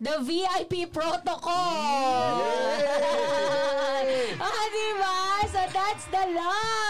the VIP protocol. Yeah. ah, diba? So that's the law.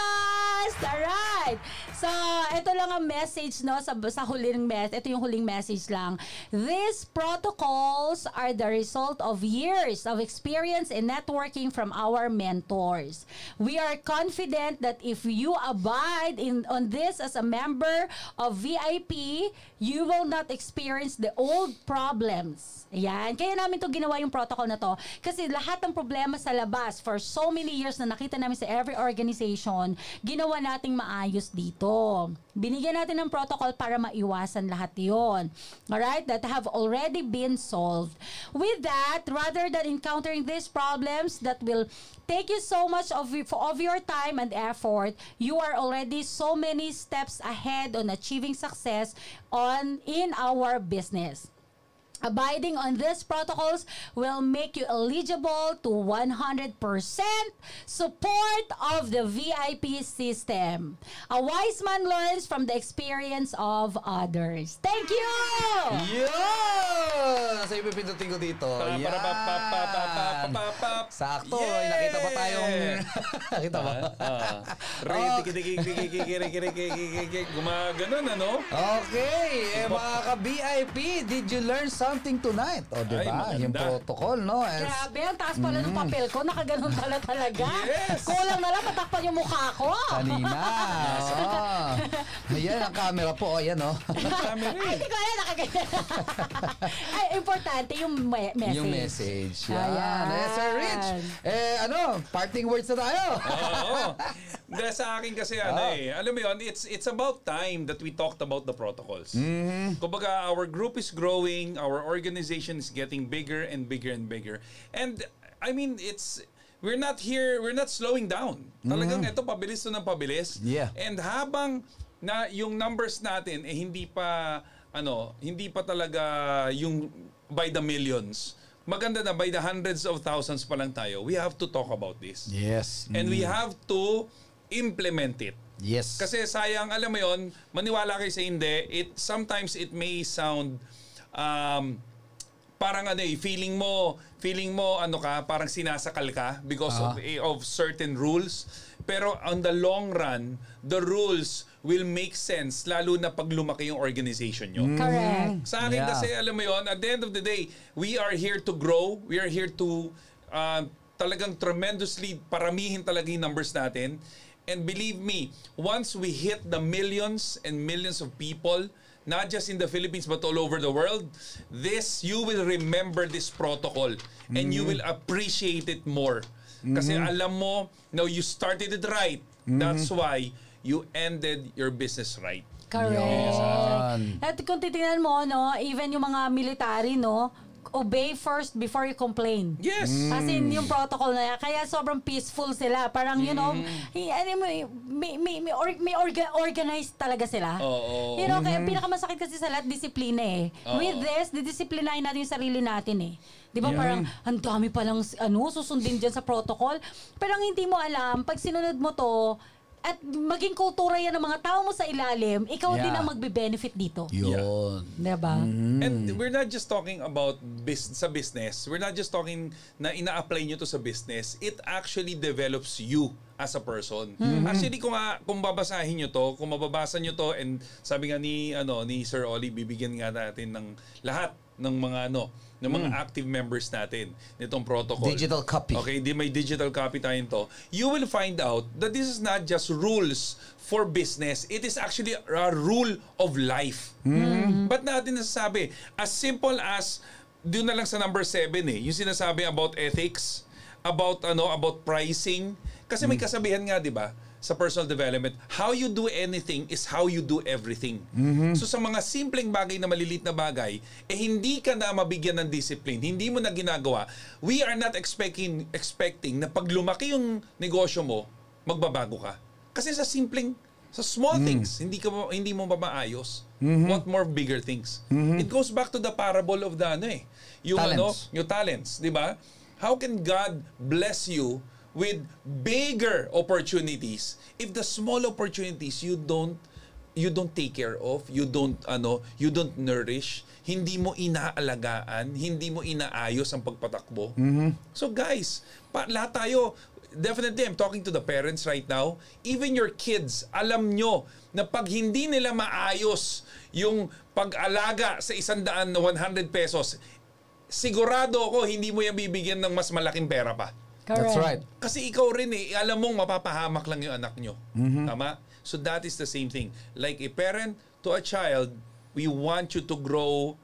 Lang ang message no sa sa huling mes. Ito yung huling message lang. These protocols are the result of years of experience in networking from our mentors. We are confident that if you abide in on this as a member of VIP, you will not experience the old problems. Ayan. Kaya namin to ginawa yung protocol na to. Kasi lahat ng problema sa labas for so many years na nakita namin sa every organization, ginawa nating maayos dito. Binigyan natin ng protocol para maiwasan lahat yon. Alright? That have already been solved. With that, rather than encountering these problems that will take you so much of, of your time and effort, you are already so many steps ahead on achieving success on in our business. Abiding on these protocols will make you eligible to 100% support of the VIP system. A wise man learns from the experience of others. Thank you! Yun! Nasa ipipindutin ko dito. Yan. Sakto. Yay! Nakita pa tayong... nakita ba? Gumaganon, ano? Okay, eh, mga ka-VIP, did you learn something tonight? O, di ba? Yung protocol, no? As- Grabe, ang taas pala ng papel ko. Nakaganon pala talaga. Yes. Kulang na lang matakpan yung mukha ko. Kanina. oh. Ayan ang camera po. O, yan, oh. Camera Ay, hindi ko alam nakaganyan. Ay, importante yung me- message. Yung message. Yan. Ayan. Yes, Sir Rich. Eh, ano, parting words na tayo. Oo. Dahil sa akin kasi ano Ah. eh, alam mo yun, it's it's about time that we talked about the protocols. Mm-hmm. Kumbaga, our group is growing, our organization is getting bigger and bigger and bigger. And I mean, it's we're not here, we're not slowing down. Talagang ito pabilis to ng pabilis. Mm-hmm. Yeah. And habang na yung numbers natin eh hindi pa ano, hindi pa talaga yung by the millions. Maganda na by the hundreds of thousands pa lang tayo. We have to talk about this. Yes. And we have to implement it. Yes. Kasi sayang, alam mo yon maniwala kayo sa hindi, it, sometimes it may sound um, parang ano eh, feeling mo, feeling mo ano ka, parang sinasakal ka because of, eh, of certain rules. Pero on the long run, the rules will make sense lalo na pag lumaki yung organization nyo. Correct. Sa akin Yeah. kasi, alam mo yon at the end of the day, we are here to grow. We are here to uh, talagang tremendously paramihin talaga yung numbers natin. And believe me, once we hit the millions and millions of people, not just in the Philippines but all over the world, this, you will remember this protocol and you will appreciate it more. Kasi alam mo, no, you started it right. That's why you ended your business right. Correct. Yan. At kung titingnan mo, no, even yung mga military, no, obey first before you complain. Yes! Kasi yung protocol na yan, kaya sobrang peaceful sila. Parang, you know, Mm. ano mo, may, may, may, or, may orga, organized talaga sila. Oo. You know, kaya pinakamasakit kasi sa lahat, disiplina eh. Oo. With this, didisiplinahin natin yung sarili natin eh. Di ba parang, ang dami palang, ano, susundin dyan sa protocol. Pero ang hindi mo alam, pag sinunod mo to, at maging kultura yan ng mga tao mo sa ilalim, ikaw Yeah. din ang magbe-benefit dito. Yun. Diba? And we're not just talking about bus- sa business. We're not just talking na ina-apply nyo to sa business. It actually develops you as a person. Actually, kung, ah, kung babasahin nyo to, kung mababasa nyo to, and sabi nga ni, ano, ni Sir Oli, bibigyan nga natin ng lahat ng mga ano, ng mga active members natin nitong protocol. Digital copy. Okay, di may digital copy tayo to. You will find out that this is not just rules for business. It is actually a rule of life. Ba't natin nasasabi? As simple as, doon na lang sa number 7 eh, yung sinasabi about ethics, about ano, about pricing. Kasi may kasabihan nga, di ba? Sa personal development, how you do anything is how you do everything. So sa mga simpleng bagay na malilit na bagay, eh hindi ka na mabigyan ng discipline, hindi mo na ginagawa, we are not expecting expecting na pag lumaki yung negosyo mo, magbabago ka. Kasi sa simpleng sa small things, hindi ka hindi mo ba maayos? What more bigger things? It goes back to the parable of the ano eh, yung ano, Talents. yung talents, di ba? How can God bless you with bigger opportunities if the small opportunities you don't you don't take care of, you don't ano, you don't nourish, hindi mo inaalagaan, hindi mo inaayos ang pagpatakbo. So guys, pa, lahat tayo definitely I'm talking to the parents right now. Even your kids, alam nyo na pag hindi nila maayos yung pag-alaga sa isang daan na 100 pesos, sigurado ako hindi mo yan bibigyan ng mas malaking pera pa. That's right. Kasi ikaw rin eh, alam mong mapapahamak lang yung anak nyo. Tama? So that is the same thing. Like a parent to a child, we want you to grow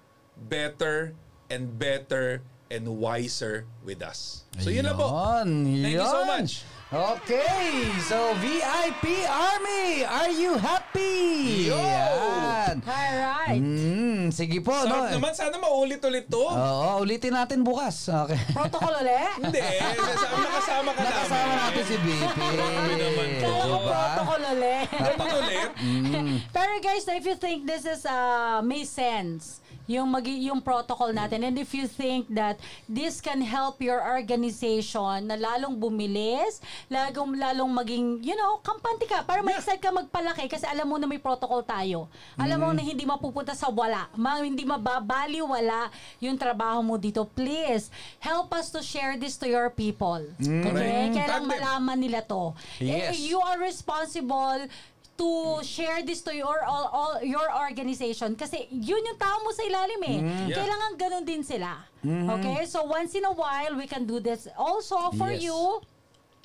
better and better and wiser with us. So yun lang po. Yun, Thank you so yun. much. Okay, so VIP Army, are you happy? Yo! Yan. Alright. Mm, sige po, no? Sarap naman, sana maulit-ulit to. Oo, ulitin natin bukas. Okay. Protocol ulit? Hindi, nasa- nakasama ka namin. Nakasama natin si BP. Grabe naman to. Kala ko Diba? protocol ulit. Dapat ulit. Pero guys, if you think this is uh, may sense, yung magi yung protocol natin and if you think that this can help your organization na lalong bumilis, lalong lalong maging, you know, kampante ka para ma-excite ka magpalaki kasi alam mo na may protocol tayo. Alam mo na hindi mapupunta sa wala, ma, hindi mababaliwala yung trabaho mo dito. Please, help us to share this to your people. Okay? Correct. Kailang malaman nila to. Yes. Eh, you are responsible to share this to your all, all your organization kasi yun yung tao mo sa ilalim eh. Yeah. Kailangan ganun din sila. Okay? So once in a while we can do this also for Yes. you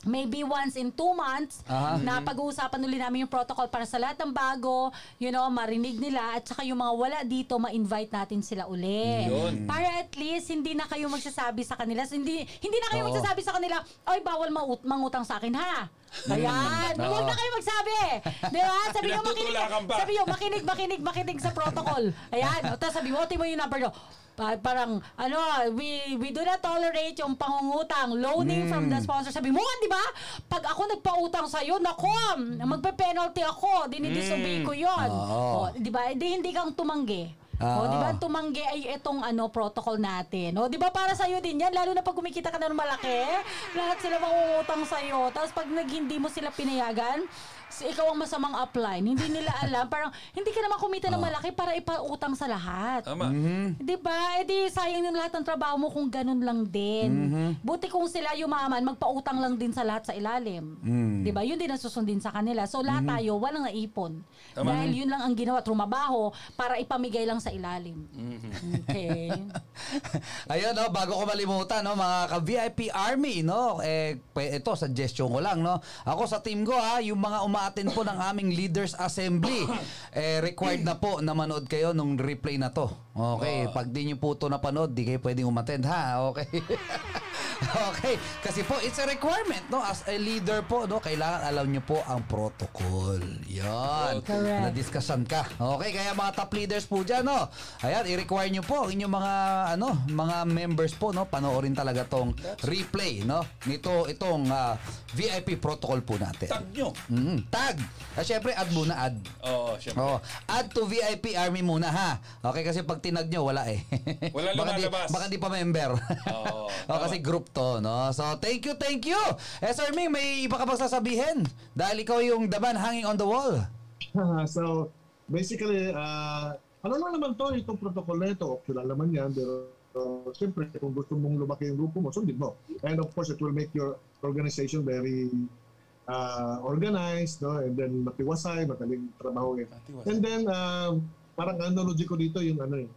maybe once in two months Aha. na pag-uusapan ulit namin yung protocol para sa lahat ng bago, you know, marinig nila at saka yung mga wala dito, ma-invite natin sila uli. Yun. Para at least hindi na kayo magsasabi sa kanila, hindi hindi na kayo Oo. magsasabi sa kanila, ay bawal maut- mangutang sa akin ha. Ayan, Oo. huwag na kayo magsabi. Di ba? Sabi nyo, makinig, Pinagtutulakan pa. sabi nyo, makinig, makinig, makinig sa protocol. Ayan, o tapos sabi mo, mo yung number nyo. Pa- parang, ano, we we do not tolerate yung pangungutang, loaning from the sponsor. Sabi mo, di ba? Pag ako nagpautang sa'yo, nako, magpe-penalty ako, dinidisobey ko yun. Oo. O, di ba? Di, hindi kang tumanggi. O, Oo. di ba? Ang tumanggi ay itong ano, protocol natin. O, di ba para sa'yo din yan? Lalo na pag kumikita ka na ng malaki, lahat sila mangungutang sa'yo. Tapos pag nag, hindi mo sila pinayagan, s- ikaw ang masamang upline. Hindi nila alam. Parang, hindi ka naman kumita ng malaki para ipautang sa lahat. Tama. Di ba? Eh di sayang yung lahat ng trabaho mo kung ganun lang din. Buti kung sila yumaman, magpautang lang din sa lahat sa ilalim. Di ba? Yun din ang susundin sa kanila. So lahat tayo, walang naipon. Tama. Dahil yun lang ang ginawa, trumabaho para ipamigay lang sa ilalim. Okay. Ayun, no, bago ko malimutan, no, mga ka-VIP Army, no, eh, ito, suggestion ko lang, no. Ako sa team ko, ha, yung mga umaattend po ng aming Leaders Assembly, eh, required na po na manood kayo nung replay na to. Okay, pag di nyo po ito napanood, di kayo pwedeng umattend, ha, okay. okay, kasi po, it's a requirement, no, as a leader po, no, kailangan alam nyo po ang protocol. Yan. Correct. Na discussion ka. Okay, kaya mga top leaders po dyan, no? Ayan, i-require nyo po inyong mga, ano, mga members po, no? Panoorin talaga tong replay, no? Nito, itong ah, VIP protocol po natin. Tag nyo. Mm, tag! Ah, syempre, add muna, add. Oo, syempre. Oh, add to VIP Army muna ha. Okay kasi pag tinag nyo wala eh. Wala baka di, lumalabas. baka di pa member. Oo, oh, kasi group to, no. So thank you, thank you. Eh Sir Ming, may iba ka bang sasabihin? Dahil ikaw yung the man hanging on the wall. so, basically, uh, ano lang naman to, itong protocol na ito, optional naman yan, pero uh, siyempre, kung gusto mong lumaki yung grupo mo, sundin mo. And of course, it will make your organization very uh, organized, no? and then matiwasay, madaling trabaho. Matiwasay. And then, um, parang analogy ko dito yung ano eh,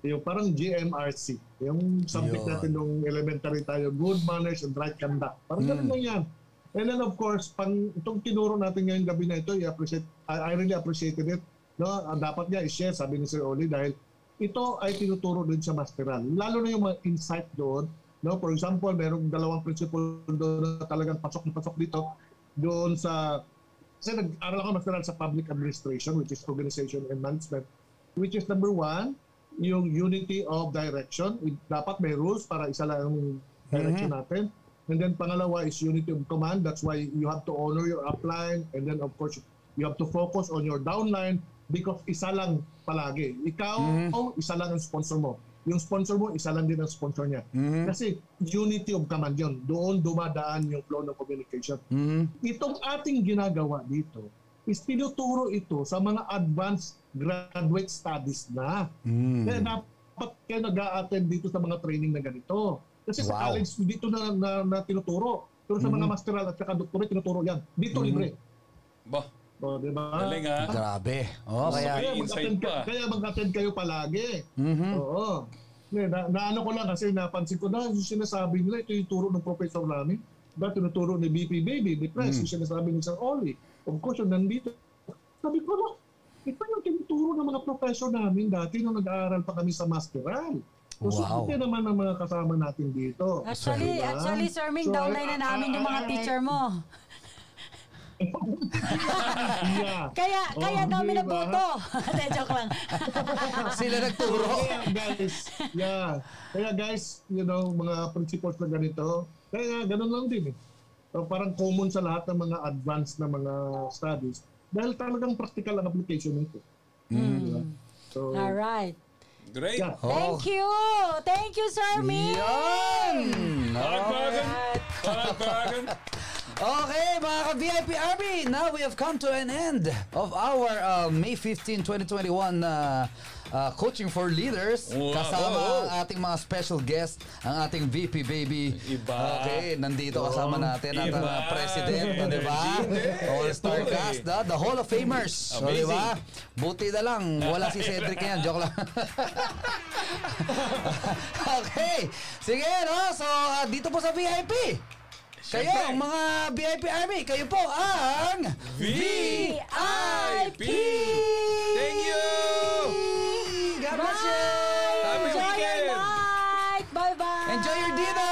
yung parang GMRC, yung subject Yun. natin nung elementary tayo, good manners and right conduct. Parang ganun lang yan. And then of course, pang itong tinuro natin ngayong gabi na ito, I, I really appreciated it. No, dapat niya i-share, sabi ni Sir Oli, dahil ito ay tinuturo din sa masteral. Lalo na yung mga insight doon. No, for example, merong dalawang principle doon na talagang pasok na pasok dito doon sa kasi nag-aral ako masteral sa public administration which is organization and management which is number one yung unity of direction. Dapat may rules para isa lang ang direction natin. And then pangalawa is unity of command. That's why you have to honor your upline. And then of course you have to focus on your downline because isa lang palagi. Ikaw isa lang ang sponsor mo. Yung sponsor mo isa lang din ang sponsor niya. Kasi unity of command yun. Doon dumadaan yung flow ng communication. Mhm. itong ating ginagawa dito, is tinuturo ito sa mga advanced graduate studies na. Mm. Kaya dapat kayo nag attend dito sa mga training na ganito. Kasi sa Wow. college, dito na, na, na tinuturo. Pero sa mga masteral at saka doctorate, tinuturo yan. Dito libre. Ba, O, di ba? galing ha. Grabe. Oh, kaya... Kaya mag-attend, pa. ka, kaya mag-attend kayo palagi. Mhm. Oo. Na, na, naano ko lang kasi napansin ko na yung sinasabi nila, ito yung turo ng professor namin. Ba, tinuturo ni BP Baby, ni Press, Mm. yung sinasabi ni Sir Oli. Of course, yung nandito. Sabi ko, no, ito yung tinuturo ng mga professor namin dati nung nag-aaral pa kami sa masteral. So, Wow. susunod naman ang mga kasama natin dito. Actually, Diba? actually, Sir Ming, So, downline na namin yung mga teacher mo. yeah. Kaya, Oh, kaya namin diba? nabuto. Hindi, joke lang. Sila nagturo. Kaya guys, yeah. Kaya guys, you know, mga principles na ganito, kaya ganun lang din eh. So, parang common sa lahat ng mga advanced na mga studies dahil talagang practical ang application nito. Diba? So, Alright. Great. yeah. Thank you! Thank you, Sir Ming! Yan! Palagpagan. Palagpagan. Okay, mga ka-VIP Army, now we have come to an end of our uh, May 15, 2021 uh, uh, Coaching for Leaders. Wow. Kasama Oh. ang ating mga special guest, ang ating VP Baby. Iba. Okay, nandito kasama natin ang uh, President, di ba? All-Star cast, the, the Hall of Famers. So, di ba? Buti na lang, wala si Cedric yan. Joke lang. okay, sige, no? So, uh, dito po sa VIP. Kayo, ang mga VIP Army, kayo po ang VIP! Thank you! God bless you! Happy Enjoy weekend! your night! Bye-bye! Enjoy your dinner!